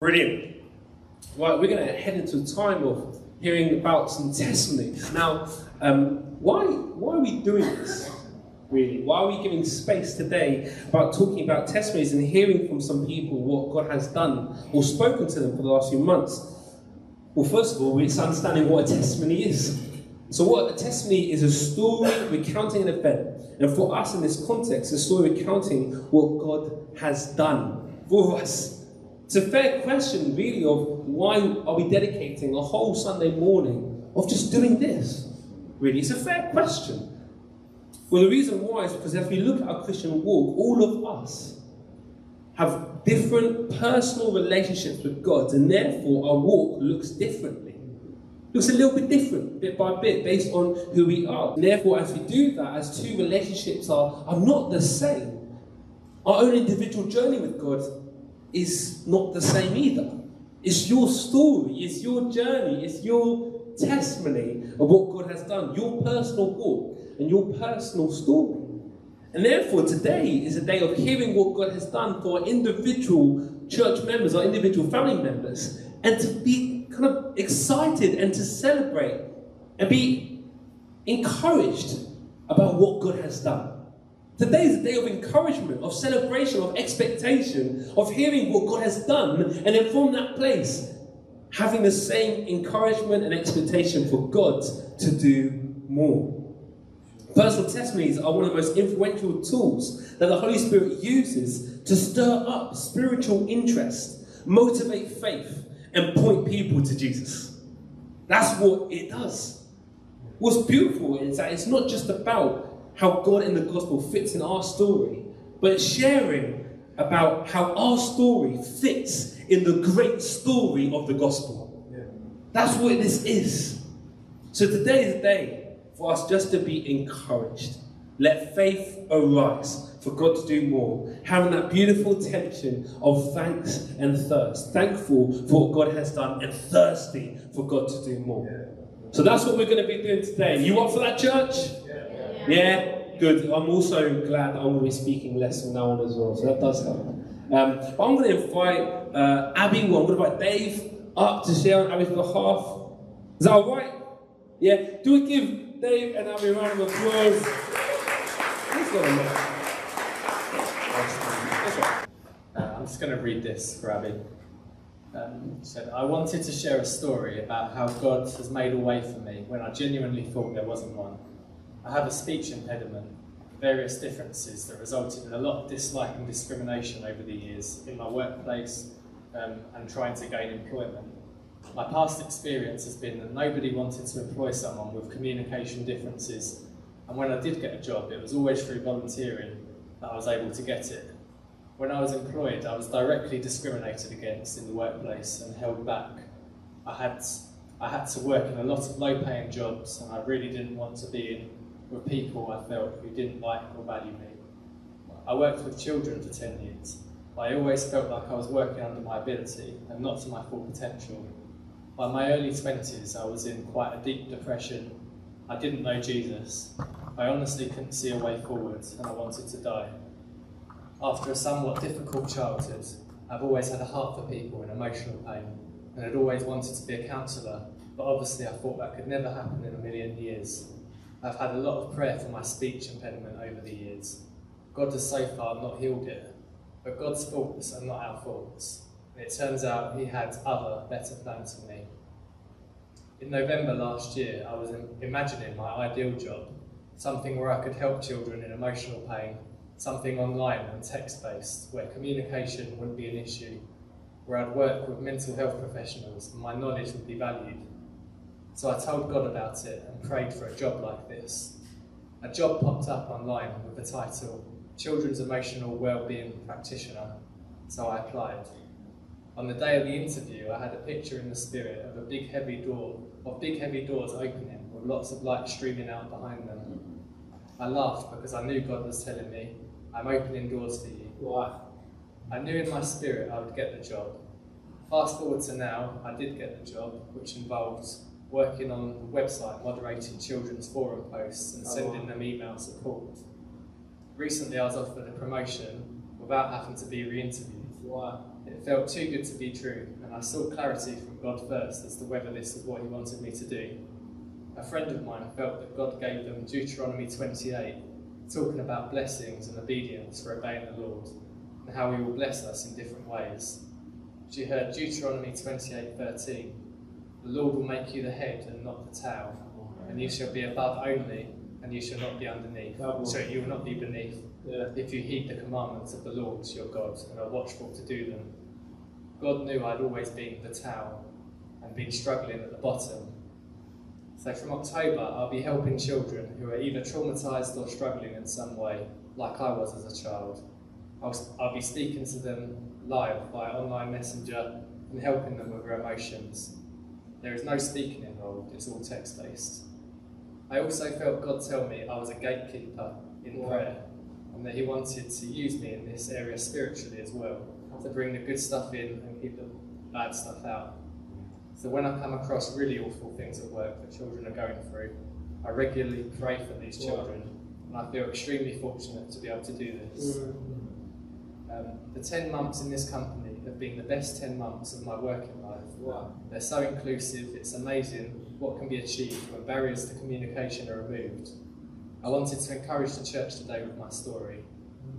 Brilliant. Right, we're going to head into a time of hearing about some testimonies. Now, um, why, why are we doing this? Really? Why are we giving space today about talking about testimonies and hearing from some people what God has done or spoken to them for the last few months? Well, first of all, it's understanding what a testimony is. So, what a testimony is a story recounting an event. And for us in this context, a story recounting what God has done for us. It's a fair question, really, of why are we dedicating a whole Sunday morning of just doing this? Really, it's a fair question. Well, the reason why is because as we look at our Christian walk, all of us have different personal relationships with God, and therefore our walk looks differently. Looks a little bit different, bit by bit, based on who we are. And therefore, as we do that, as two relationships are, are not the same, our own individual journey with God is not the same either. It's your story, it's your journey, it's your testimony of what God has done, your personal walk and your personal story. And therefore, today is a day of hearing what God has done for individual church members, our individual family members, and to be kind of excited and to celebrate and be encouraged about what God has done. Today is a day of encouragement, of celebration, of expectation, of hearing what God has done, and then from that place, having the same encouragement and expectation for God to do more. Personal testimonies are one of the most influential tools that the Holy Spirit uses to stir up spiritual interest, motivate faith, and point people to Jesus. That's what it does. What's beautiful is that it's not just about how God in the gospel fits in our story, but sharing about how our story fits in the great story of the gospel. Yeah. That's what this is. So today is the day for us just to be encouraged. Let faith arise for God to do more. Having that beautiful tension of thanks and thirst. Thankful for what God has done and thirsty for God to do more. Yeah. So that's what we're going to be doing today. You up for that, church? Yeah. Good. I'm also glad I'm going to be speaking less from now on as well. So that does help. Um, but I'm going to invite uh, Abby, well, I'm going to invite Dave up to share on Abby's behalf. Is that all right? Yeah? Do we give Dave and Abby a round of applause. Uh, I'm just going to read this for Abby. Um, said, I wanted to share a story about how God has made a way for me when I genuinely thought there wasn't one. I have a speech impediment, various differences that resulted in a lot of dislike and discrimination over the years in my workplace um, and trying to gain employment. My past experience has been that nobody wanted to employ someone with communication differences, and when I did get a job, it was always through volunteering that I was able to get it. When I was employed, I was directly discriminated against in the workplace and held back. I had, I had to work in a lot of low paying jobs, and I really didn't want to be in with people I felt who didn't like or value me. I worked with children for 10 years. I always felt like I was working under my ability and not to my full potential. By my early 20s, I was in quite a deep depression. I didn't know Jesus. I honestly couldn't see a way forward and I wanted to die. After a somewhat difficult childhood, I've always had a heart for people in emotional pain and had always wanted to be a counsellor, but obviously I thought that could never happen in a million years. I've had a lot of prayer for my speech impediment over the years. God has so far not healed it, but God's faults are not our faults. And it turns out He had other, better plans for me. In November last year, I was imagining my ideal job, something where I could help children in emotional pain, something online and text based, where communication wouldn't be an issue, where I'd work with mental health professionals and my knowledge would be valued. So I told God about it and prayed for a job like this. A job popped up online with the title Children's Emotional Wellbeing Practitioner, so I applied. On the day of the interview, I had a picture in the spirit of a big heavy door, of big heavy doors opening with lots of light streaming out behind them. I laughed because I knew God was telling me, I'm opening doors for you. Why? I knew in my spirit I would get the job. Fast forward to now, I did get the job, which involves working on the website, moderating children's forum posts and oh, sending them email support. Recently I was offered a promotion without having to be re-interviewed Wow. It felt too good to be true, and I sought clarity from God first as to whether this was what He wanted me to do. A friend of mine felt that God gave them Deuteronomy 28, talking about blessings and obedience for obeying the Lord, and how He will bless us in different ways. She heard Deuteronomy 28:13, "The Lord will make you the head and not the tail, and you shall be above only, and you shall not be underneath. So you will not be beneath." Yeah. if you heed the commandments of the Lord your God and are watchful to do them. God knew I'd always been the tower and been struggling at the bottom. So from October, I'll be helping children who are either traumatised or struggling in some way, like I was as a child. I'll, I'll be speaking to them live via online messenger and helping them with their emotions. There is no speaking involved, it's all text based. I also felt God tell me I was a gatekeeper in Wow. prayer and that He wanted to use me in this area spiritually as well, to bring the good stuff in and keep the bad stuff out. So when I come across really awful things at work that children are going through, I regularly pray for these children, and I feel extremely fortunate to be able to do this. Um, the 10 months in this company have been the best 10 months of my working They're so inclusive, it's amazing what can be achieved when barriers to communication are removed. I wanted to encourage the church today with my story.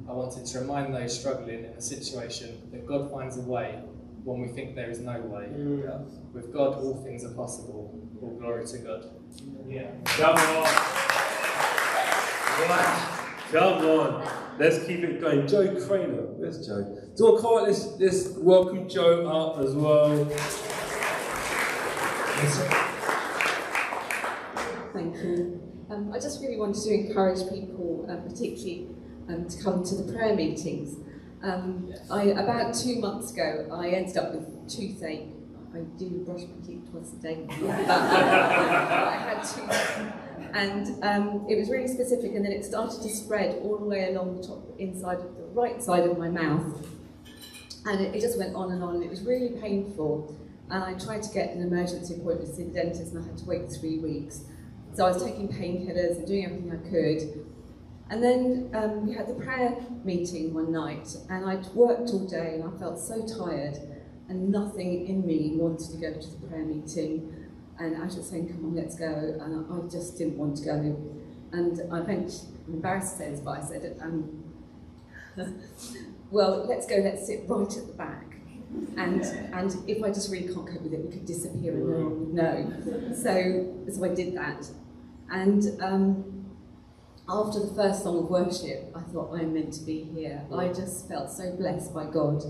I wanted to remind those struggling in a situation that God finds a way when we think there is no way. Mm. With God, all things are possible. All glory to God. Yeah. Come on. Wow. Come on. Let's keep it going. Joe Craner. Where's Joe? Do you want to come on? Let's, let's welcome Joe up as well. Thank you. Um, I just really wanted to encourage people, um, particularly um, to come to the prayer meetings. Um, I, about two months ago, I ended up with toothache. I do brush my teeth twice a day. But I had toothache. And um, it was really specific, and then it started to spread all the way along the top inside of the right side of my mouth. And it, it just went on and on, and it was really painful. And I tried to get an emergency appointment to see the dentist, and I had to wait three weeks. So I was taking painkillers and doing everything I could. And then um, we had the prayer meeting one night, and I'd worked all day and I felt so tired, and nothing in me wanted to go to the prayer meeting. And I was saying, Come on, let's go. And I I just didn't want to go. And I went, I'm embarrassed to say this, but I said, um, Well, let's go, let's sit right at the back. And, and if I just really can't cope with it, we could disappear and no one would know. So, so I did that. And um, after the first song of worship, I thought, I'm meant to be here. I just felt so blessed by God.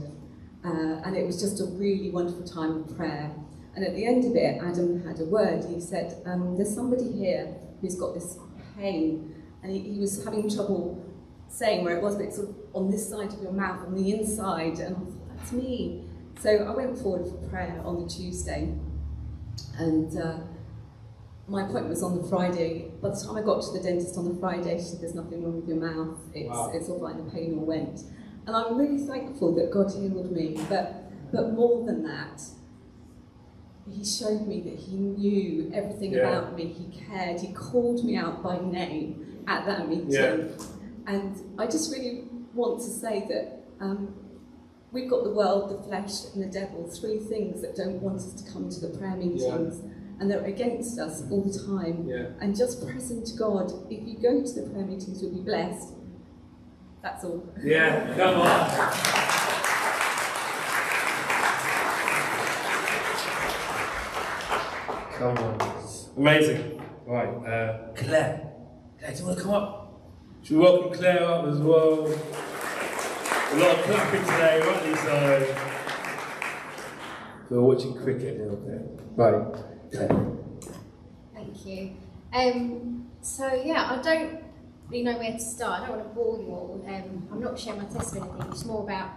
Uh, and it was just a really wonderful time of prayer. And at the end of it, Adam had a word. He said, um, There's somebody here who's got this pain. And he, he was having trouble saying where it was, but it's sort of on this side of your mouth, on the inside. And I thought, That's me. So I went forward for prayer on the Tuesday. And uh, my appointment was on the Friday. By the time I got to the dentist on the Friday, she said, There's nothing wrong with your mouth. It's, Wow. it's all right, the pain all went. And I'm really thankful that God healed me. But, but more than that, He showed me that He knew everything Yeah. about me. He cared. He called me out by name at that meeting. Yeah. And I just really want to say that um, we've got the world, the flesh, and the devil, three things that don't want us to come to the prayer meetings. And they're against us all the time. Yeah. And just present to God, if you go to the prayer meetings, you'll be blessed. That's all. Yeah, come on. Come on. Amazing. Right, uh, Claire. Claire, do you want to come up? Should we welcome Claire up as well? A lot of clapping today, rightly so. We're watching cricket a little bit. Right, Claire. Thank you. Um, so yeah, I don't really know where to start. I don't want to bore you all. Um, I'm not sharing my testimony. or anything. It's more about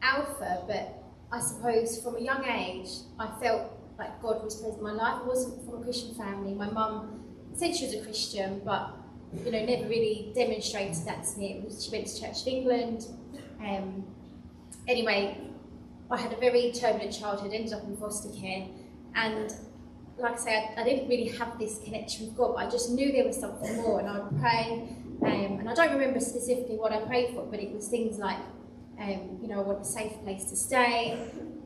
Alpha, but I suppose from a young age, I felt like God was present in my life. I wasn't from a Christian family. My mum said she was a Christian, but you know, never really demonstrated that to me. She went to Church of England. Um, anyway, I had a very turbulent childhood. Ended up in foster care, and like I say, I, I didn't really have this connection with God, but I just knew there was something more, and I would pray. Um, and I don't remember specifically what I prayed for, but it was things like Um, you know, I want a safe place to stay.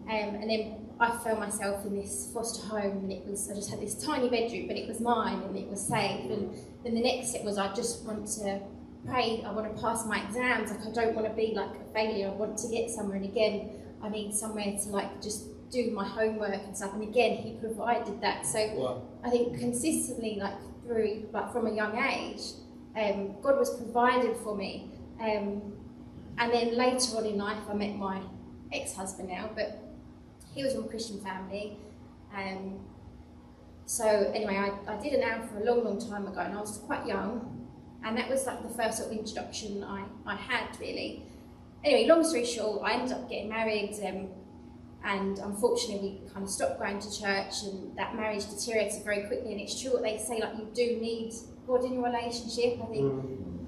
Um, and then I found myself in this foster home, and it was I just had this tiny bedroom, but it was mine and it was safe. And then the next step was I just want to pray. I want to pass my exams. Like I don't want to be like a failure. I want to get somewhere. And again, I need somewhere to like just do my homework and stuff. And again, he provided that. So Wow. I think consistently, like through, like from a young age, um, God was provided for me. Um, and then later on in life, I met my ex-husband now, but he was from a Christian family. Um, so anyway, I, I did an Alpha a long, long time ago, and I was quite young, and that was like the first sort of introduction I, I had really. Anyway, long story short, I ended up getting married. Um, and unfortunately we kind of stopped going to church and that marriage deteriorated very quickly and it's true what they say like you do need God in your relationship I think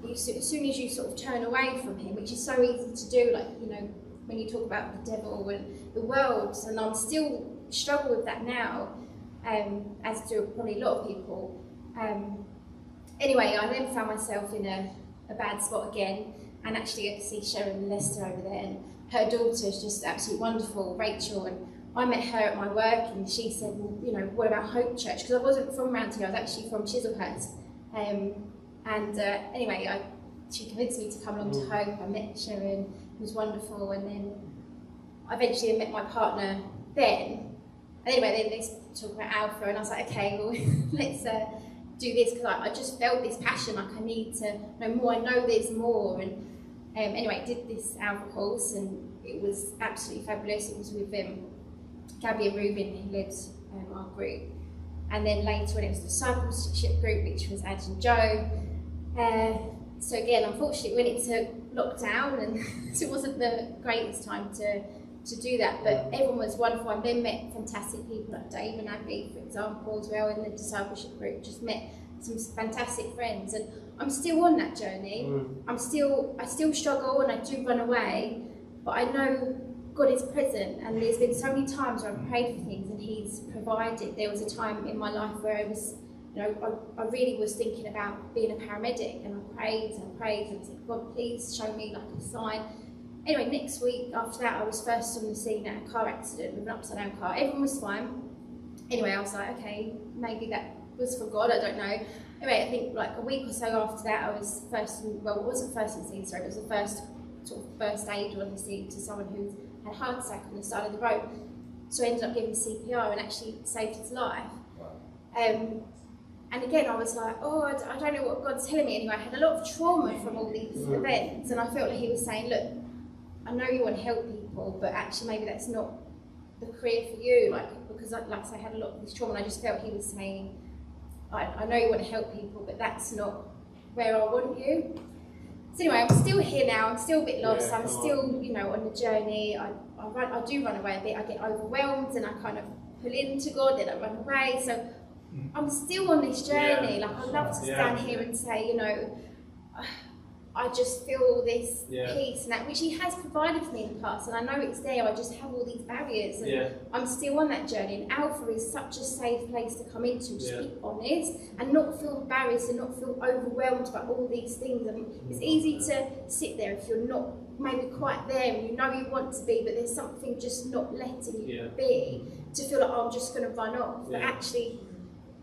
you, as soon as you sort of turn away from him which is so easy to do like you know when you talk about the devil and the world and I'm still struggle with that now um, as do probably a lot of people um, anyway I then found myself in a, a bad spot again and actually I could see Sharon Lester over there and her daughter is just absolutely wonderful, Rachel, and I met her at my work and she said, well, you know, what about Hope Church? Because I wasn't from around here, I was actually from Chislehurst. Um, and uh, anyway, I, she convinced me to come along to Hope. I met Sharon, who was wonderful, and then I eventually met my partner then. And Anyway, then they talk about Alpha, and I was like, okay, well, let's uh, do this because I, I just felt this passion, like I need to know more. I know there's more, and um, anyway, did this Alpha course, and it was absolutely fabulous. It was with um, Gabby and Ruben, who led um, our group. And then later when it was the discipleship group, which was Ad and Joe. Uh, so again, unfortunately, we went into lockdown, and it wasn't the greatest time to, to do that. But everyone was wonderful. I then met fantastic people like Dave and Abby, for example, as well in the discipleship group. Just met some fantastic friends, and I'm still on that journey. Mm. I'm still, I still struggle, and I do run away. But I know God is present, and there's been so many times where I've prayed for things and He's provided. There was a time in my life where I was, you know, I, I really was thinking about being a paramedic, and I prayed and prayed and said, God, please show me like a sign. Anyway, next week after that, I was first on the scene at a car accident with an upside down car. Everyone was fine. Anyway, I was like, okay, maybe that was for God. I don't know. Anyway, I think like a week or so after that, I was first. In, well, it wasn't first in the scene. Sorry, it was the first sort of first aid on the scene to someone who had a heart attack on the side of the road. So I ended up giving CPR and actually saved his life. Um, and again, I was like, oh, I don't know what God's telling me. Anyway, I had a lot of trauma from all these events, and I felt like He was saying, look, I know you want to help people, but actually maybe that's not the career for you. Like because, like, like I say, I had a lot of this trauma, and I just felt He was saying, I, I know you want to help people, but that's not where I want you. So anyway, I'm still here now. I'm still a bit lost. Yeah, I'm come on. still, you know, on the journey. I, I run, I do run away a bit. I get overwhelmed, and I kind of pull into God, then I run away. So mm. I'm still on this journey. Yeah. Like I'd love to Yeah. stand here and say, you know, I just feel all this Yeah. peace and that which He has provided for me in the past, and I know it's there. I just have all these barriers, and Yeah. I'm still on that journey. And Alpha is such a safe place to come into, just Yeah. be honest and not feel embarrassed and not feel overwhelmed by all these things. And it's mm. easy to sit there if you're not maybe quite there and you know you want to be, but there's something just not letting you be to feel like oh, I'm just going to run off. But actually,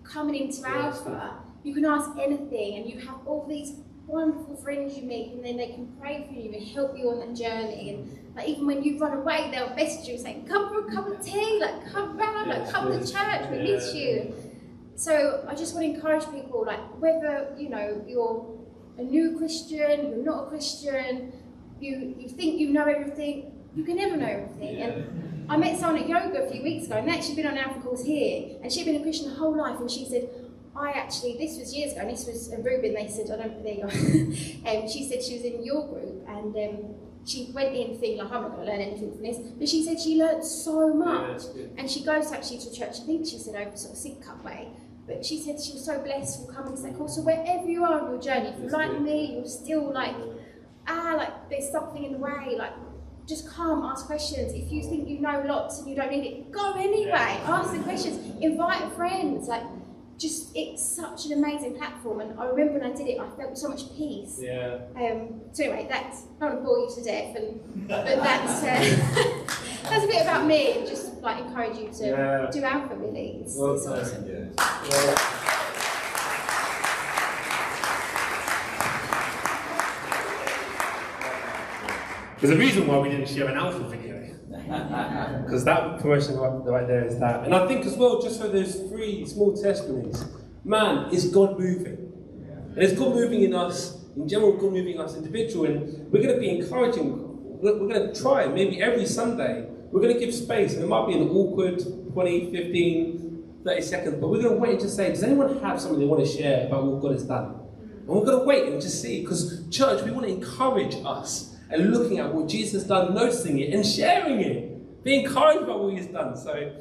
coming into Alpha, you can ask anything, and you have all these wonderful friends you meet, and then they can pray for you and help you on that journey. And like even when you run away, they'll message you saying, "Come for a cup of tea, like come round, like come to church, we miss you." So I just want to encourage people, like whether you know you're a new Christian, you're not a Christian, you you think you know everything, you can never know everything. And I met someone at yoga a few weeks ago, and actually been on Alpha course here, and she'd been a Christian her whole life, and she said, I actually, this was years ago, and this was a Ruben, they said, I don't, there you go. um, she said she was in your group, and um, she went in thinking, like, I'm not going to learn anything from this, but she said she learnt so much. good. And she goes actually to church, I think she said over sort of sick Sidcup way, but she said she was so blessed for coming to that course. So wherever you are on your journey, if you're like good. me, you're still like, ah, like there's something in the way, like just come, ask questions. If you think you know lots and you don't need it, go anyway. Yeah. Ask the questions. Invite friends. Like just it's such an amazing platform, and I remember when I did it, I felt so much peace. Yeah. Um, so anyway, that's I don't want to bore you to death, and but that's uh, that's a bit about me, and just like encourage you to Yeah. do Alpha really. It's, Well it's done. awesome. Yeah. There's a reason why we didn't share an alpha video. Because that promotion right, there is that. And I think as well, just for those three small testimonies, man, is God moving. And it's God moving in us, in general, God moving in us individual. And we're going to be encouraging, we're, we're going to try maybe every Sunday, we're going to give space. And it might be an awkward 20, 15, 30 seconds, but we're going to wait and just say, does anyone have something they want to share about what God has done? And we're going to wait and just see, because church, we want to encourage us and looking at what Jesus has done, noticing it and sharing it. being encouraged by what He's done. So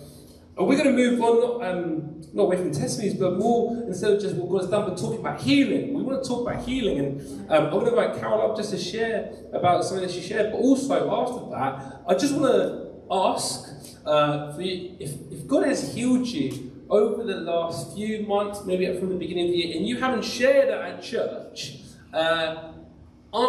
we're going to move on, not, um, not away from testimonies, but more instead of just what God has done, but talking about healing. We want to talk about healing, and um, I'm going to invite Carol up just to share about something that she shared. But also after that, I just want to ask uh, for you, if, if God has healed you over the last few months, maybe from the beginning of the year, and you haven't shared that at church, uh,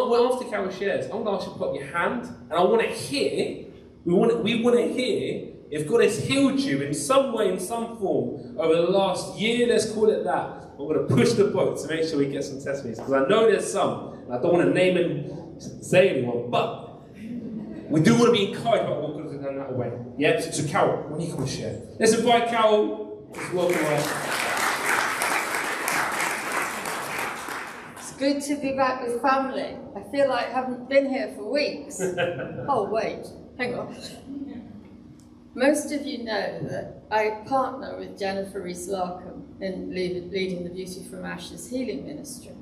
well, after Carol shares, I'm going to ask you to put up your hand, and I want to hear, we want to, we want to hear if God has healed you in some way, in some form, over the last year, let's call it that. I'm going to push the boat to make sure we get some testimonies, because I know there's some, and I don't want to name and say anyone, but we do want to be encouraged by what God has done that way. Yeah? So, Carol, when you come and share, let's invite Carol welcome. Good to be back with family. I feel like I haven't been here for weeks. oh, wait, hang on. Most of you know that I partner with Jennifer Rees Larcombe in leading the Beauty from Ashes healing ministry.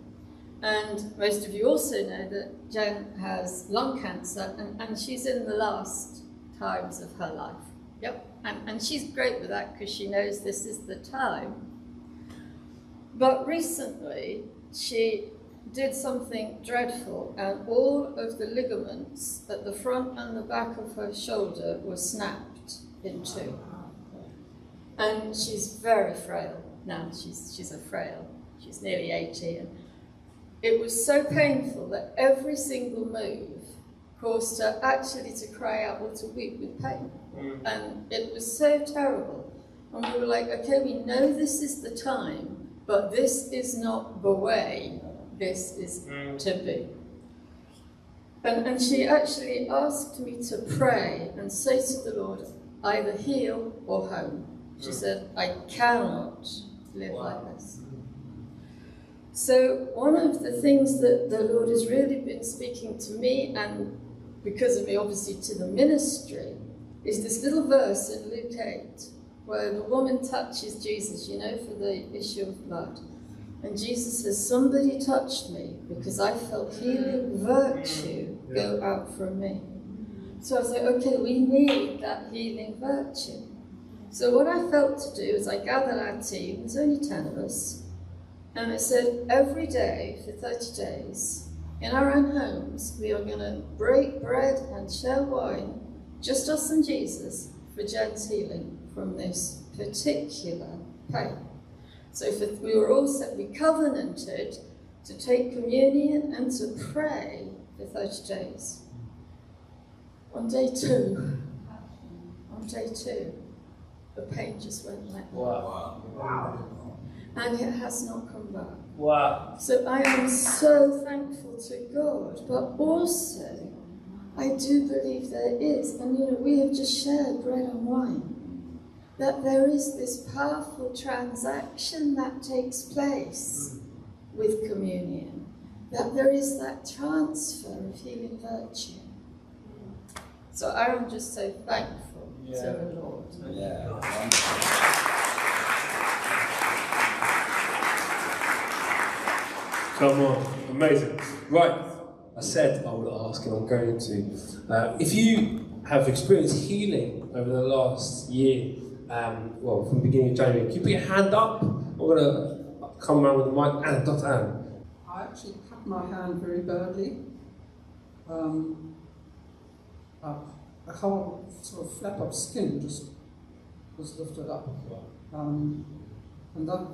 And most of you also know that Jen has lung cancer and, and she's in the last times of her life. Yep, and, and she's great with that because she knows this is the time. But recently, she did something dreadful, and all of the ligaments at the front and the back of her shoulder were snapped in two. And she's very frail now. She's, she's a frail. She's nearly 80. And it was so painful that every single move caused her actually to cry out or to weep with pain. Mm. And it was so terrible. And we were like, okay, we know this is the time, but this is not the way this is mm. to be. And, and she actually asked me to pray and say to the Lord, either heal or home. She mm. said, I cannot live like this. So, one of the things that the Lord has really been speaking to me, and because of me, obviously, to the ministry, is this little verse in Luke 8 where the woman touches Jesus, you know, for the issue of blood. And Jesus says, Somebody touched me because I felt healing virtue go out from me. So I was like, okay, we need that healing virtue. So what I felt to do is I gathered our team, there's only 10 of us, and I said, every day for 30 days, in our own homes, we are going to break bread and share wine, just us and Jesus, for Jen's healing from this particular pain. So for, we were all set, we covenanted to take communion and to pray for 30 days. On day two, on day two, the pain just went like that. Wow. And it has not come back. Wow. So I am so thankful to God, but also I do believe there is, and you know, we have just shared bread and wine, that there is this powerful transaction that takes place with communion, that there is that transfer of healing virtue. So I am just so thankful to the Lord. Yeah. Come on, amazing. Right, I said I would ask, and I'm going to. Uh, if you have experienced healing over the last year, um, well, from the beginning of January, can you put your hand up? I'm going to come around with the mic. Anne, Dr. Anne. I actually cut my hand very badly. Um, a whole sort of flap of skin just was lifted up. Um, and that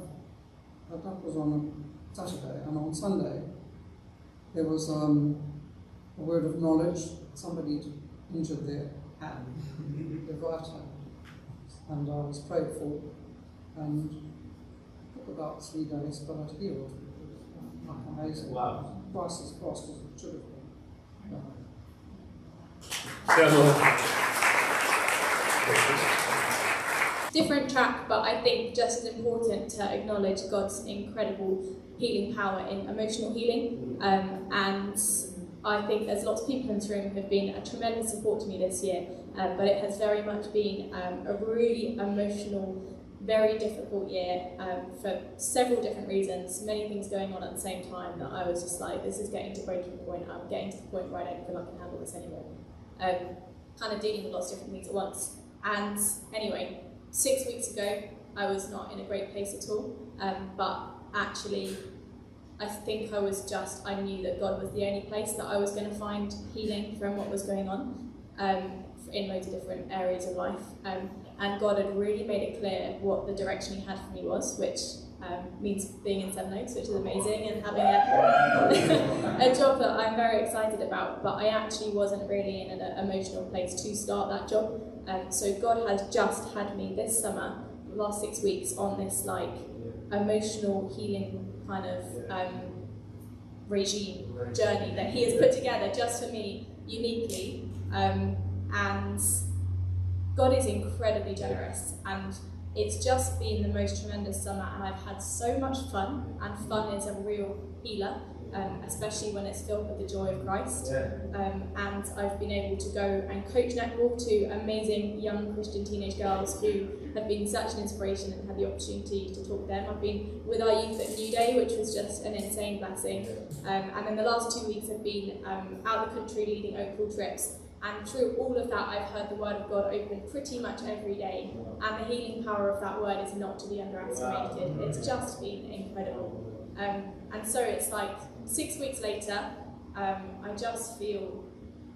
But that was on a Saturday, and on Sunday there was um, a word of knowledge. Somebody injured their hand, their right hand, and I was prayed for, and it took about three days, but I'd healed. Like amazing. Wow. Twice as fast as it should have different track, but I think just as important to acknowledge God's incredible healing power in emotional healing. Um, and I think there's lots of people in this room who have been a tremendous support to me this year, um, but it has very much been um, a really emotional, very difficult year um, for several different reasons, many things going on at the same time that I was just like, this is getting to breaking point, I'm getting to the point where I don't feel I can handle this anymore. Um, kind of dealing with lots of different things at once. And anyway, six weeks ago, I was not in a great place at all, um, but actually, I think I was just, I knew that God was the only place that I was going to find healing from what was going on um, in loads of different areas of life. Um, and God had really made it clear what the direction He had for me was, which um, means being in Sevenoaks, which is amazing, and having a, a job that I'm very excited about. But I actually wasn't really in an emotional place to start that job. Um, so God has just had me this summer, the last six weeks, on this like emotional healing kind of um, regime journey that He has put together just for me uniquely. Um, and God is incredibly generous, and it's just been the most tremendous summer, and I've had so much fun. And fun is a real healer um, especially when it's filled with the joy of Christ. Um, and I've been able to go and coach netball to amazing young Christian teenage girls who have been such an inspiration and had the opportunity to talk with them. I've been with our youth at New Day, which was just an insane blessing. Um, and then the last two weeks have been um, out of the country leading Oak Hall trips. And through all of that, I've heard the word of God open pretty much every day. And the healing power of that word is not to be underestimated. It's just been incredible. Um, and so it's like six weeks later, um, I just feel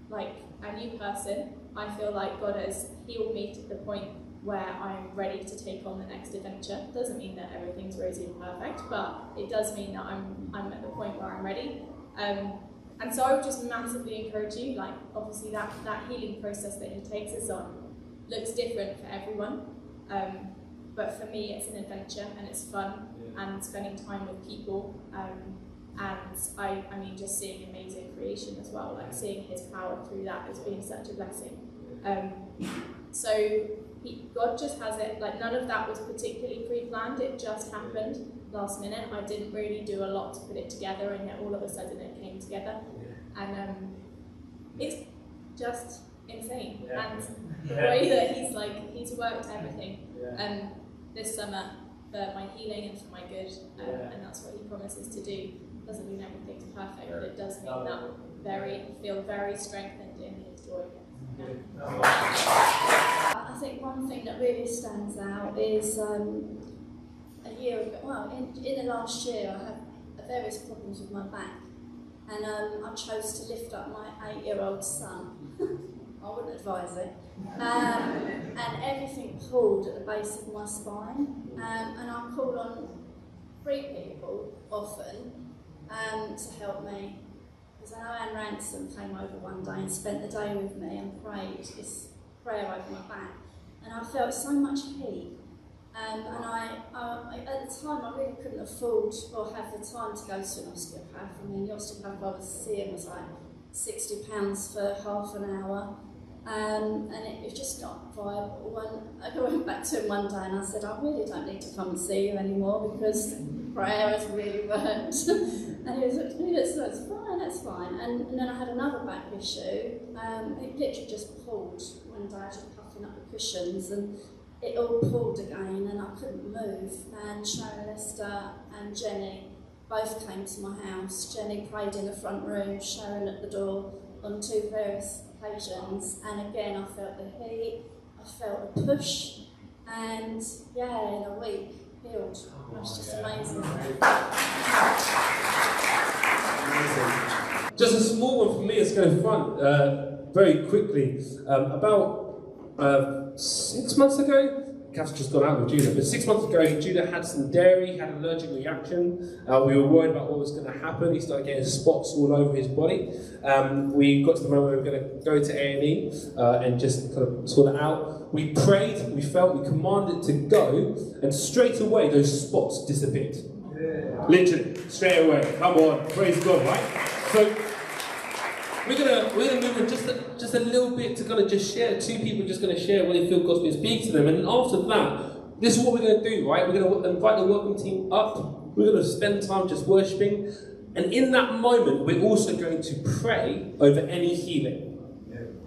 like a new person. I feel like God has healed me to the point where I'm ready to take on the next adventure. Doesn't mean that everything's rosy and perfect, but it does mean that I'm, I'm at the point where I'm ready. Um, and so I would just massively encourage you, like obviously that, that healing process that he takes us on looks different for everyone. Um, but for me, it's an adventure and it's fun and spending time with people. Um, and I, I mean, just seeing amazing creation as well, like seeing his power through that has been such a blessing. Um, so he, God just has it, like none of that was particularly pre-planned, it just happened last minute. I didn't really do a lot to put it together and yet all of a sudden it came together. And um, it's just insane. Yeah. And the way that he's like, he's worked everything um, this summer for my healing and for my good, um, and that's what he promises to do. Doesn't mean everything's perfect, but it does mean that very feel very strengthened in his joy. I think one thing that really stands out is um, a year ago, well, in, in the last year, I had various problems with my back, and um, I chose to lift up my eight year old son. I wouldn't advise it. Um, and everything pulled at the base of my spine, um, and I call on three people often um, to help me. Because I know Anne Ransom came over one day and spent the day with me and prayed this prayer over my back, and I felt so much heat. Um, and I, I, at the time, I really couldn't afford or have the time to go to an osteopath. I mean, the osteopath I was seeing was like sixty pounds for half an hour, um, and it was just not viable. And I went back to him one day and I said, I really don't need to come and see you anymore because prayer has really worked. and he was like, no, that's, fine, that's fine. And, and then I had another back issue. Um, it literally just pulled day, I was puffing up the cushions and it all pulled again and I couldn't move. And Sharon Lester and Jenny both came to my house. Jenny prayed in the front room, Sharon at the door on two various occasions. And again, I felt the heat, I felt the push, and yeah, in a week, healed. It was just amazing. Just a small one for me. it's going go front uh, very quickly. Um, about uh, six months ago, Kath's just gone out with Judah. But six months ago, Judah had some dairy, had an allergic reaction. Uh, we were worried about what was going to happen. He started getting spots all over his body. Um, we got to the moment where we were going to go to A&E uh, and just kind of sort it out. We prayed, we felt, we commanded to go, and straight away those spots disappeared. Literally, straight away. Come on, praise God, right? So we're gonna we're gonna move on just a, just a little bit to kind of just share. Two people just gonna share what they feel God's been speaking to them, and after that, this is what we're gonna do, right? We're gonna invite the welcome team up. We're gonna spend time just worshiping, and in that moment, we're also going to pray over any healing.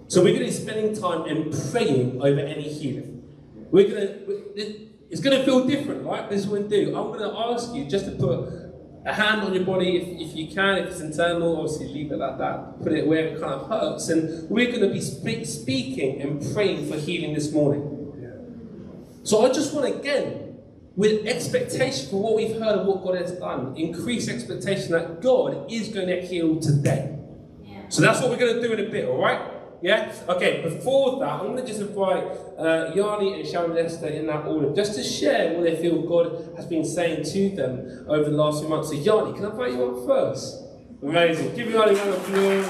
So we're gonna be spending time and praying over any healing. We're gonna. It's gonna feel different, right? This is what we do. I'm gonna ask you just to put a hand on your body if, if you can, if it's internal, obviously leave it like that. Put it where it kind of hurts. And we're going to be spe- speaking and praying for healing this morning. So I just want to, again, with expectation for what we've heard of what God has done, increase expectation that God is going to heal today. So that's what we're going to do in a bit, all right? Yeah? Okay, before that, I'm going to just invite uh, Yanni and Sharon Lester in that order, just to share what they feel God has been saying to them over the last few months. So, Yanni, can I invite you up first? Amazing. Give Yanni a round of applause.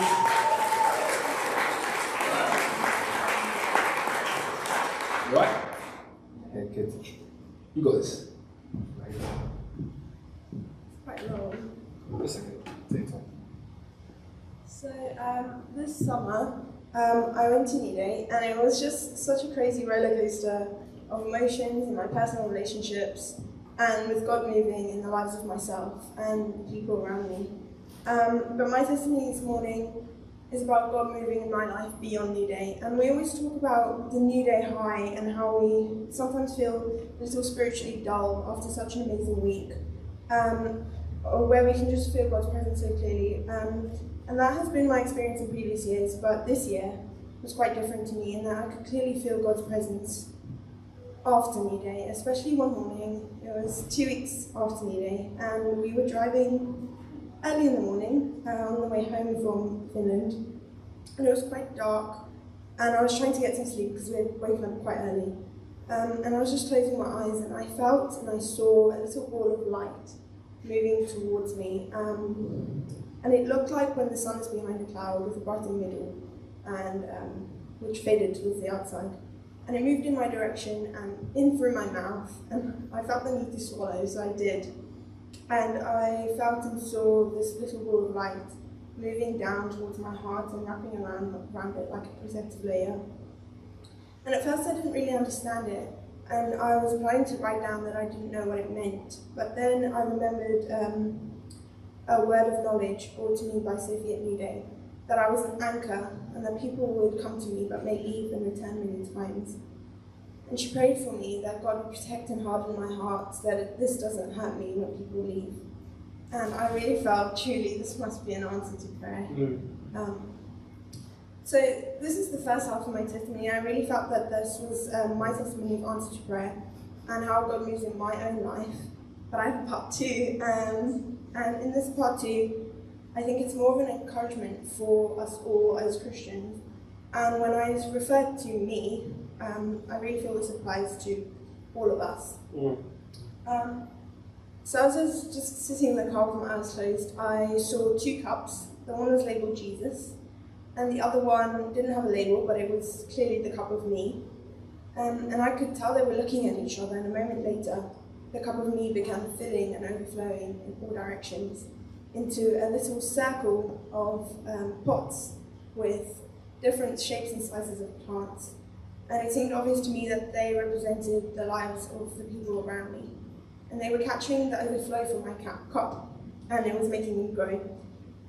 Right? Yeah, good. You got this. quite long. It's okay. Take your. So um, this summer, um, I went to New Day, and it was just such a crazy roller coaster of emotions in my personal relationships, and with God moving in the lives of myself and people around me. Um, but my testimony this morning is about God moving in my life beyond New Day, and we always talk about the New Day high and how we sometimes feel a little spiritually dull after such an amazing week. Um, or where we can just feel God's presence so clearly. Um, and that has been my experience in previous years, but this year was quite different to me in that I could clearly feel God's presence after New Day, especially one morning. It was two weeks after New Day, and we were driving early in the morning uh, on the way home from Finland, and it was quite dark, and I was trying to get some sleep because we had woken up quite early. Um, and I was just closing my eyes, and I felt and I saw a little ball of light moving towards me. Um, and it looked like when the sun is behind a cloud with a brighter middle, and um, which faded towards the outside. And it moved in my direction and in through my mouth, and I felt the need to swallow, so I did. And I felt and saw this little ball of light moving down towards my heart and wrapping around, around it like a protective layer. And at first I didn't really understand it, and I was planning to write down that I didn't know what it meant. But then I remembered um, a word of knowledge brought to me by Sophie at New Day, that I was an anchor and that people would come to me but may leave and return many times. And she prayed for me that God would protect and harden my heart so that this doesn't hurt me when people leave. And I really felt truly this must be an answer to prayer. Um, so this is the first half of my testimony. I really felt that this was um, my testimony of answer to prayer and how God moves in my own life. But I have part two, um, and in this part two, I think it's more of an encouragement for us all as Christians. And when I referred to me, um, I really feel this applies to all of us. Um, so as I was just sitting in the car with my eyes closed, I saw two cups. The one was labeled Jesus, and the other one didn't have a label, but it was clearly the cup of me. Um, and I could tell they were looking at each other, and a moment later, the cup of me began filling and overflowing in all directions into a little circle of um, pots with different shapes and sizes of plants. And it seemed obvious to me that they represented the lives of the people around me. And they were catching the overflow from my cup, and it was making me grow.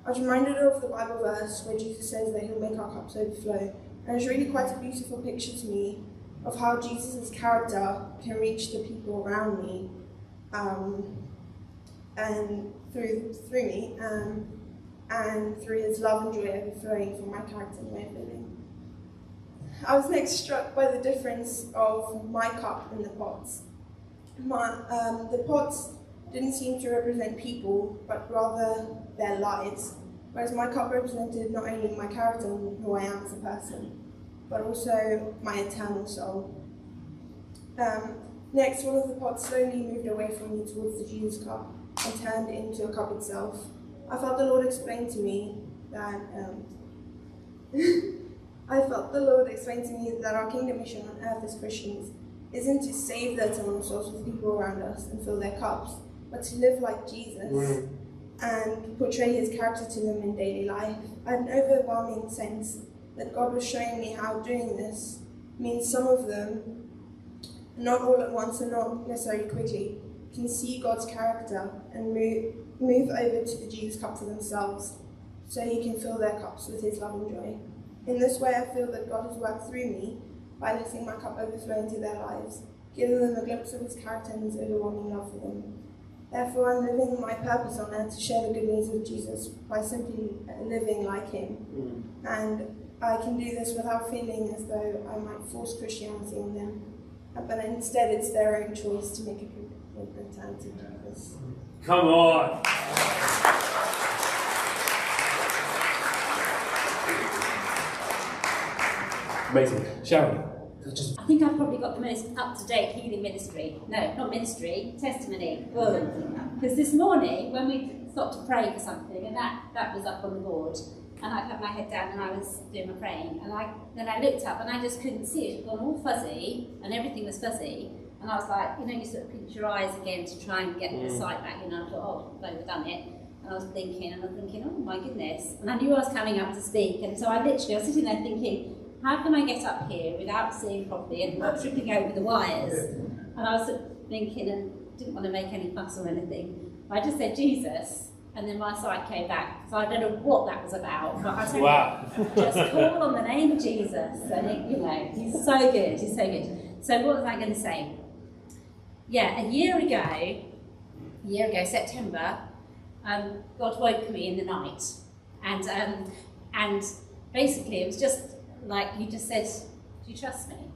I was reminded of the Bible verse where Jesus says that he'll make our cups overflow. And it's really quite a beautiful picture to me of how Jesus' character can reach the people around me um, and through, through me um, and through his love and joy overflowing from my character and way of living. I was next struck by the difference of my cup and the pots. My, um, the pots didn't seem to represent people, but rather their lives, whereas my cup represented not only my character and who I am as a person, but also my eternal soul. Um, next, one of the pots slowly moved away from me towards the Jesus cup and turned into a cup itself. I felt the Lord explain to me that um, I felt the Lord explain to me that our kingdom mission on earth as Christians isn't to save the eternal souls of people around us and fill their cups, but to live like Jesus Mm. and portray his character to them in daily life. I had an overwhelming sense that God was showing me how doing this means some of them, not all at once and not necessarily quickly, can see God's character and move, move over to the Jesus cup for themselves so he can fill their cups with his love and joy. In this way, I feel that God has worked through me by letting my cup overflow into their lives, giving them a glimpse of his character and his overwhelming love for them. Therefore, I'm living my purpose on earth to share the good news of Jesus by simply living like him. Mm. And I can do this without feeling as though I might force Christianity on them. Uh, but instead, it's their own choice to make a return to Jesus. Come on. Amazing. Sharon, I think I've probably got the most up-to-date healing ministry. No, not ministry, testimony. Because this morning, when we stopped to pray for something, and that, that was up on the board, and I put my head down and I was doing my praying, and I then I looked up and I just couldn't see it. It had gone all fuzzy, and everything was fuzzy. And I was like, you know, you sort of pinch your eyes again to try and get the Mm. sight back, and I thought, oh, I've overdone it. And I was thinking, and I was thinking, oh my goodness. And I knew I was coming up to speak, and so I literally, I was sitting there thinking, how can I get up here without seeing properly and not tripping over the wires? And I was sort of thinking and didn't want to make any fuss or anything. I just said Jesus, and then my sight came back. So I don't know what that was about, but I said, wow. just call on the name of Jesus. And it, you know, he's so good, he's so good. So what was I going to say? Yeah, a year ago, a year ago, September, um, God woke me in the night, and um, and basically it was just like you just said, "Do you trust me?"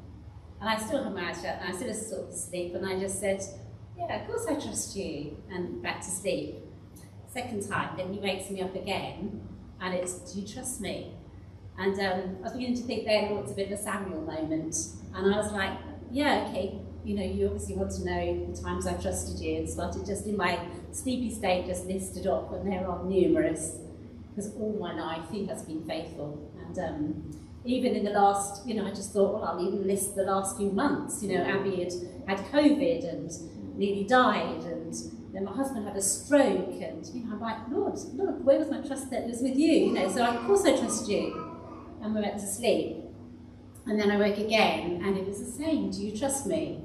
And I still had my eyes shut, and I still was sort of asleep, and I just said, "Yeah, of course I trust you," and back to sleep. Second time, then he wakes me up again, and it's, "Do you trust me?" And um, I was beginning to think then, oh, it's a bit of a Samuel moment, and I was like, "Yeah, okay." You know, you obviously want to know the times I've trusted you, and started just in my sleepy state, just listed off, and there are numerous, because all my life he has been faithful, and. Um, even in the last, you know, I just thought, well, I'll even list the last few months. You know, Abby had had COVID and nearly died, and then my husband had a stroke, and you know, I'm like, Lord, Lord, where was my trust that was with you? You know, so of course I trust you. And we went to sleep, and then I woke again, and it was the same. Do you trust me?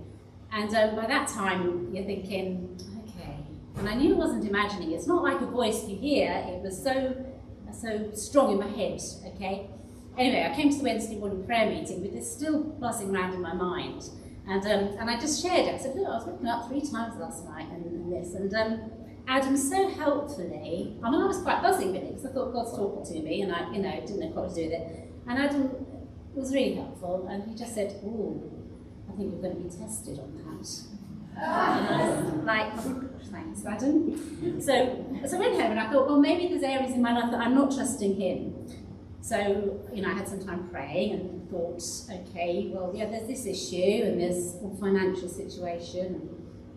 And um, by that time, you're thinking, okay. And I knew I wasn't imagining. It's not like a voice you hear. It was so, so strong in my head. Okay. Anyway, I came to the Wednesday morning prayer meeting with this still buzzing around in my mind. And, um, and I just shared it. I said, look, I was waking up three times last night and, and this. And um, Adam so helpfully, I mean, I was quite buzzing really because I thought God's talking to me and I, you know, didn't know what to do with it. And Adam was really helpful and he just said, oh, I think you're going to be tested on that. And I was like, thanks, Adam. So, so I went home and I thought, well, maybe there's areas in my life that I'm not trusting him. So, you know, I had some time praying and thought, okay, well, yeah, there's this issue and there's a financial situation.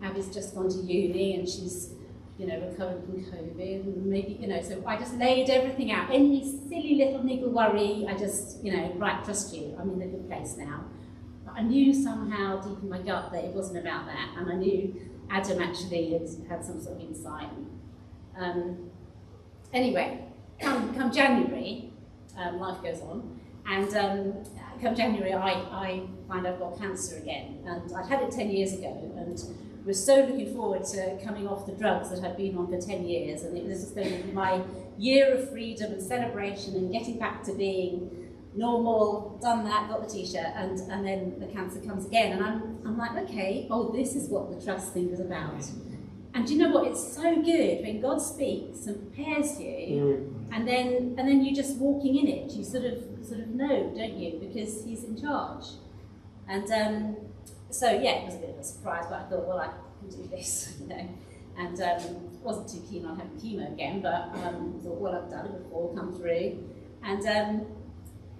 Abby's just gone to uni and she's, you know, recovering from COVID. And maybe, you know, so I just laid everything out. Any silly little niggle worry, I just, you know, right, trust you. I'm in a good place now. But I knew somehow deep in my gut that it wasn't about that. And I knew Adam actually had had some sort of insight. Um, anyway, come, come January, um, life goes on. And um, come January, I, I find I've got cancer again. And I'd had it 10 years ago and was so looking forward to coming off the drugs that I'd been on for 10 years. And it was just going to be my year of freedom and celebration and getting back to being normal, done that, got the t-shirt, and, and then the cancer comes again. And I'm, I'm like, okay, oh, this is what the trust thing was about. And do you know what? It's so good when God speaks and prepares you, and then and then you're just walking in it. You sort of sort of know, don't you? Because He's in charge. And um, so yeah, it was a bit of a surprise, but I thought, well, I can do this, you know. And um, wasn't too keen on having chemo again, but um, thought, well, I've done it before, come through. And um,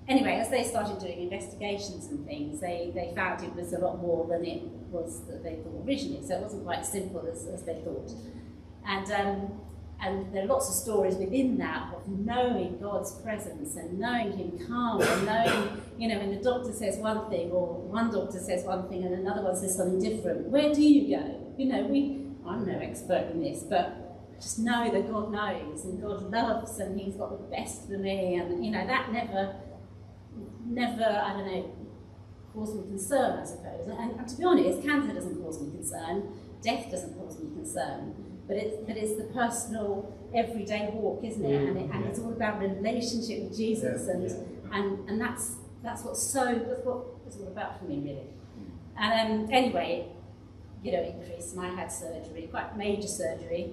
anyway, as they started doing investigations and things, they, they found it was a lot more than it was that they thought originally. So it wasn't quite as simple as, as they thought. And, um, and there are lots of stories within that of knowing God's presence and knowing Him calm and knowing, you know, when the doctor says one thing or one doctor says one thing and another one says something different, where do you go? You know, we, I'm no expert in this, but just know that God knows and God loves and He's got the best for me. And, you know, that never, never, I don't know, caused me concern, I suppose. And, and to be honest, cancer doesn't cause me concern, death doesn't cause me concern. But it's, but it's the personal, everyday walk, isn't it? And, it, and it's all about relationship with Jesus, and and and that's that's what's so that's what it's all about for me, really. And um, anyway, you know, increased, and I had surgery, quite major surgery,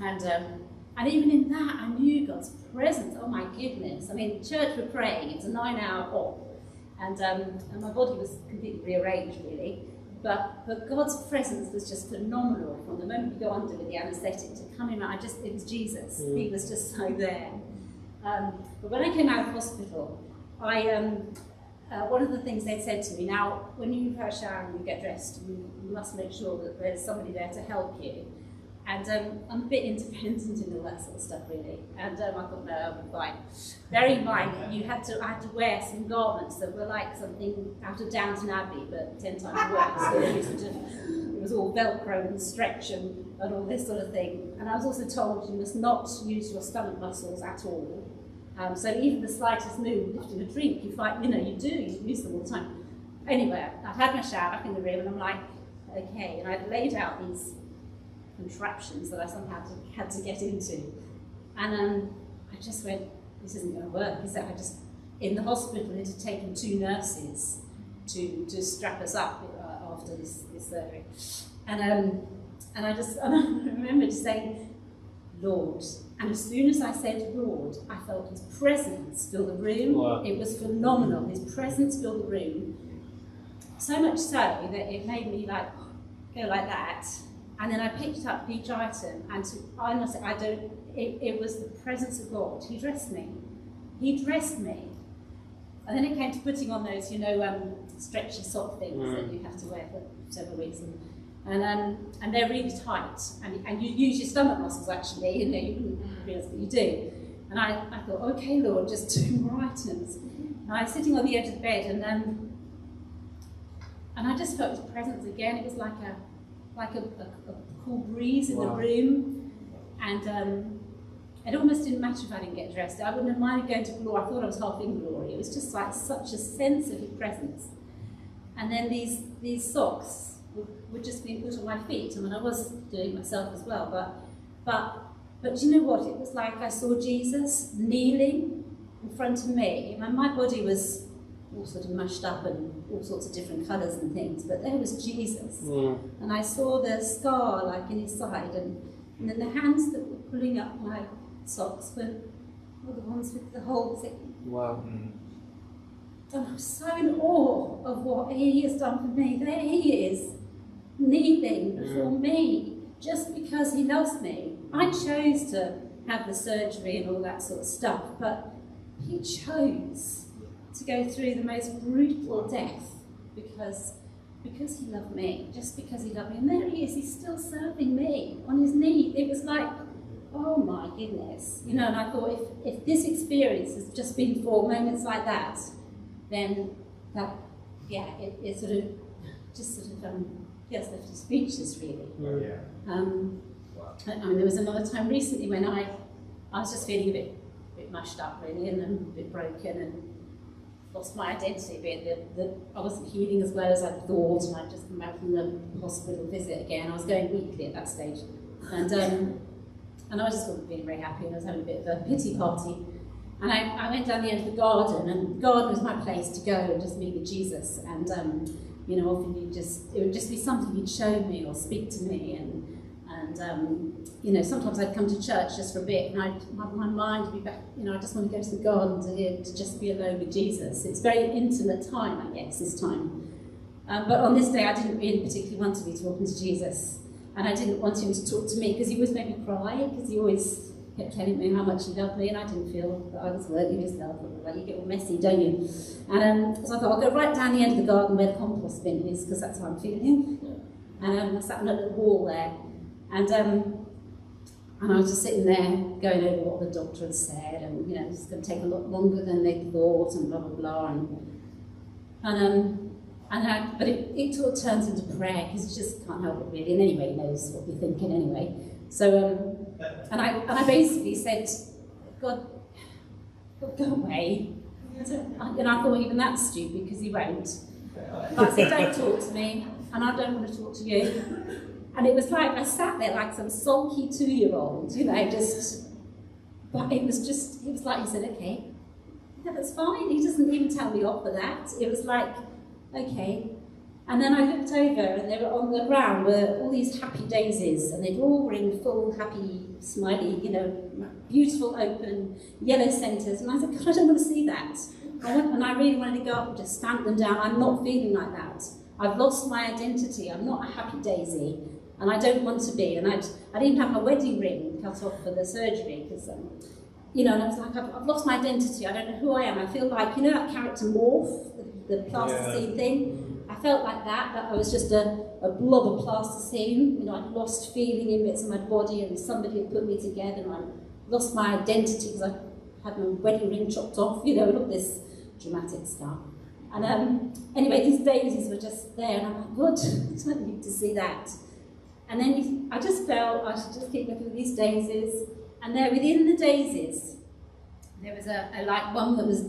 and um, and even in that, I knew God's presence. Oh my goodness! I mean, church were praying. It's a nine-hour op, and um, and my body was completely rearranged, really. But, but God's presence was just phenomenal from the moment you go under with the anaesthetic to coming out. I just, it was Jesus. Mm. He was just so there. Um, but when I came out of hospital, I, um, uh, one of the things they said to me, now, when you have a shower and you get dressed, you, you must make sure that there's somebody there to help you. And um, I'm a bit independent in all that sort of stuff, really. And um, I thought, no, I'll be fine. Bearing in mind, you had to, I had to wear some garments that were like something out of Downton Abbey, but ten times worse. It, was all Velcro and stretch and, and all this sort of thing. And I was also told you must not use your stomach muscles at all. Um, so even the slightest move, lifting a drink, you fight, you know, you do, you use them all the time. Anyway, I'd had my shower back in the room and I'm like, okay, and I'd laid out these contraptions that I somehow had to get into. And um, I just went, this isn't going to work, is it? I just, in the hospital, it had taken two nurses to, to strap us up uh, after this, this surgery. And, um, and I just, and I remember just saying, Lord. And as soon as I said Lord, I felt his presence fill the room. Wow. It was phenomenal. His presence filled the room. So much so that it made me like go like that. And then I picked up each item, and to, I must say, I don't. It, it was the presence of God. He dressed me. He dressed me. And then it came to putting on those, you know, um, stretchy sock things Mm. that you have to wear for several weeks, and and um, and they're really tight, and and you use your stomach muscles actually. You know, you wouldn't realise, but you do. And I, I thought, okay, Lord, just two more items. And I was sitting on the edge of the bed, and um, and I just felt his presence again. It was like a like a, a, a cool breeze in the room, and um, it almost didn't matter if I didn't get dressed. I wouldn't have minded going to glory. I thought I was half in glory. It was just like such a sense of his presence. And then these these socks would, would just be put on my feet. I mean, I was doing it myself as well, but but but you know what? It was like I saw Jesus kneeling in front of me. And my body was all sort of mashed up and all sorts of different colours and things, but there was Jesus. Mm. And I saw the scar like in his side, and, and then the hands that were pulling up my socks were, were the ones with the holes in. Wow. And I'm so in awe of what he has done for me. There he is, kneeling before me, just because he loves me. I chose to have the surgery and all that sort of stuff, but he chose to go through the most brutal death because because he loved me, just because he loved me. And there he is, he's still serving me on his knee. It was like, oh my goodness. You know, and I thought if, if this experience has just been for moments like that, then that, yeah, it, it sort of, just sort of, um, yes, left us speechless really. Yeah. Um, I I mean, there was another time recently when I, I was just feeling a bit, a bit mashed up really, and a bit broken, and lost my identity bit. The, the, I wasn't healing as well as I thought, and I'd just come back from the hospital visit again. I was going weekly at that stage, and um, and I was just wasn't feeling very happy, and I was having a bit of a pity party. And I, I went down the end of the garden, and the garden was my place to go and just meet with Jesus. And um, you know, often you just it would just be something he'd show me or speak to me, and and um, you know, sometimes I'd come to church just for a bit, and I'd, my, my mind would be back. You know, I just want to go to the garden to, hear, to just be alone with Jesus. It's very intimate time, I guess, this time. Um, but on this day, I didn't really particularly want to be talking to Jesus, and I didn't want him to talk to me because he always made me cry because he always kept telling me how much he loved me, and I didn't feel that I was worthy of his love. Like you get all messy, don't you? And um, so I thought I'll go right down the end of the garden where the compost bin is, because that's how I'm feeling. And um, I sat on a little wall there, and um, and I was just sitting there going over what the doctor had said, and you know, it's going to take a lot longer than they thought, and blah blah blah, and and um, and I, but it, it sort of turns into prayer because you just can't help it really. And anyway, he knows what you're thinking anyway. So um, and I and I basically said, God, God go away. And I thought even that's stupid because he won't. But I said, don't talk to me, and I don't want to talk to you. And it was like I sat there like some sulky two-year-old, you know, just. But it was just, it was like he said, okay, yeah, that's fine. He doesn't even tell me off for that. It was like, okay. And then I looked over and they were on the ground were all these happy daisies and they'd all were in full, happy, smiley, you know, beautiful, open, yellow centres. And I said, God, I don't want to see that. I want, and I really wanted to go up and just stamp them down. I'm not feeling like that. I've lost my identity. I'm not a happy daisy. And I don't want to be. And I'd, I didn't have my wedding ring cut off for the surgery because um, you know, and I was like, I've, I've, lost my identity. I don't know who I am. I feel like, you know, that character morph, the, the plasticine yeah. thing. I felt like that, that I was just a, a blob of plasticine. You know, I'd lost feeling in bits of my body and somebody had put me together and I lost my identity because I had my wedding ring chopped off, you know, and all this dramatic stuff. And um, anyway, these daisies were just there and I'm like, good, I don't need to see that. And then I just felt I should just keep looking at these daisies and there within the daisies, there was a, a like one that was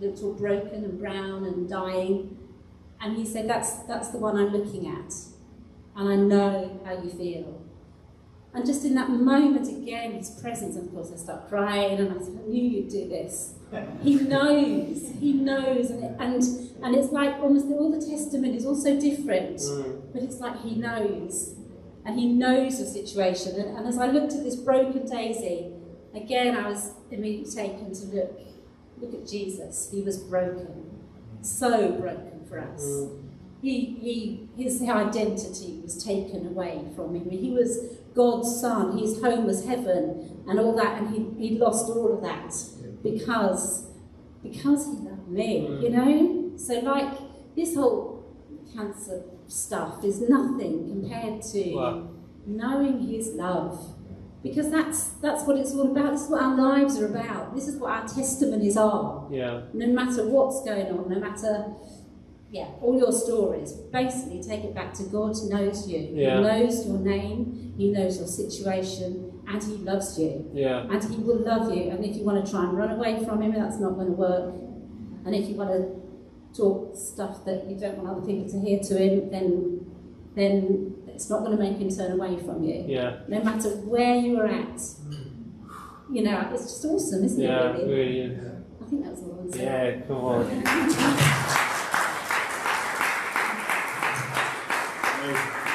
looked all broken and brown and dying. And he said, that's, that's the one I'm looking at. And I know how you feel. And just in that moment again, his presence, of course, I start crying and I said, I knew you'd do this. He knows, he knows. And, it, and, and it's like almost all the testimony is all so different, mm. but it's like he knows and he knows the situation. And, and as I looked at this broken daisy, again I was immediately taken to look, look at Jesus. He was broken, so broken for us. He, he, his identity was taken away from him. He was God's son. His home was heaven and all that, and he, he lost all of that because, because he loved me, you know? So like this whole cancer stuff is nothing compared to wow. knowing His love. Because that's that's what it's all about. This is what our lives are about. This is what our testimonies are. Yeah. No matter what's going on, no matter yeah, all your stories. Basically, take it back to God knows you. Yeah. He knows your name. He knows your situation, and He loves you. Yeah. And He will love you. And if you want to try and run away from Him, that's not going to work. And if you want to talk stuff that you don't want other people to hear to him, then then it's not going to make him turn away from you. Yeah. No matter where you are at. You know, it's just awesome, isn't yeah, it? Really? really is. I think that was all I was. Yeah, come on.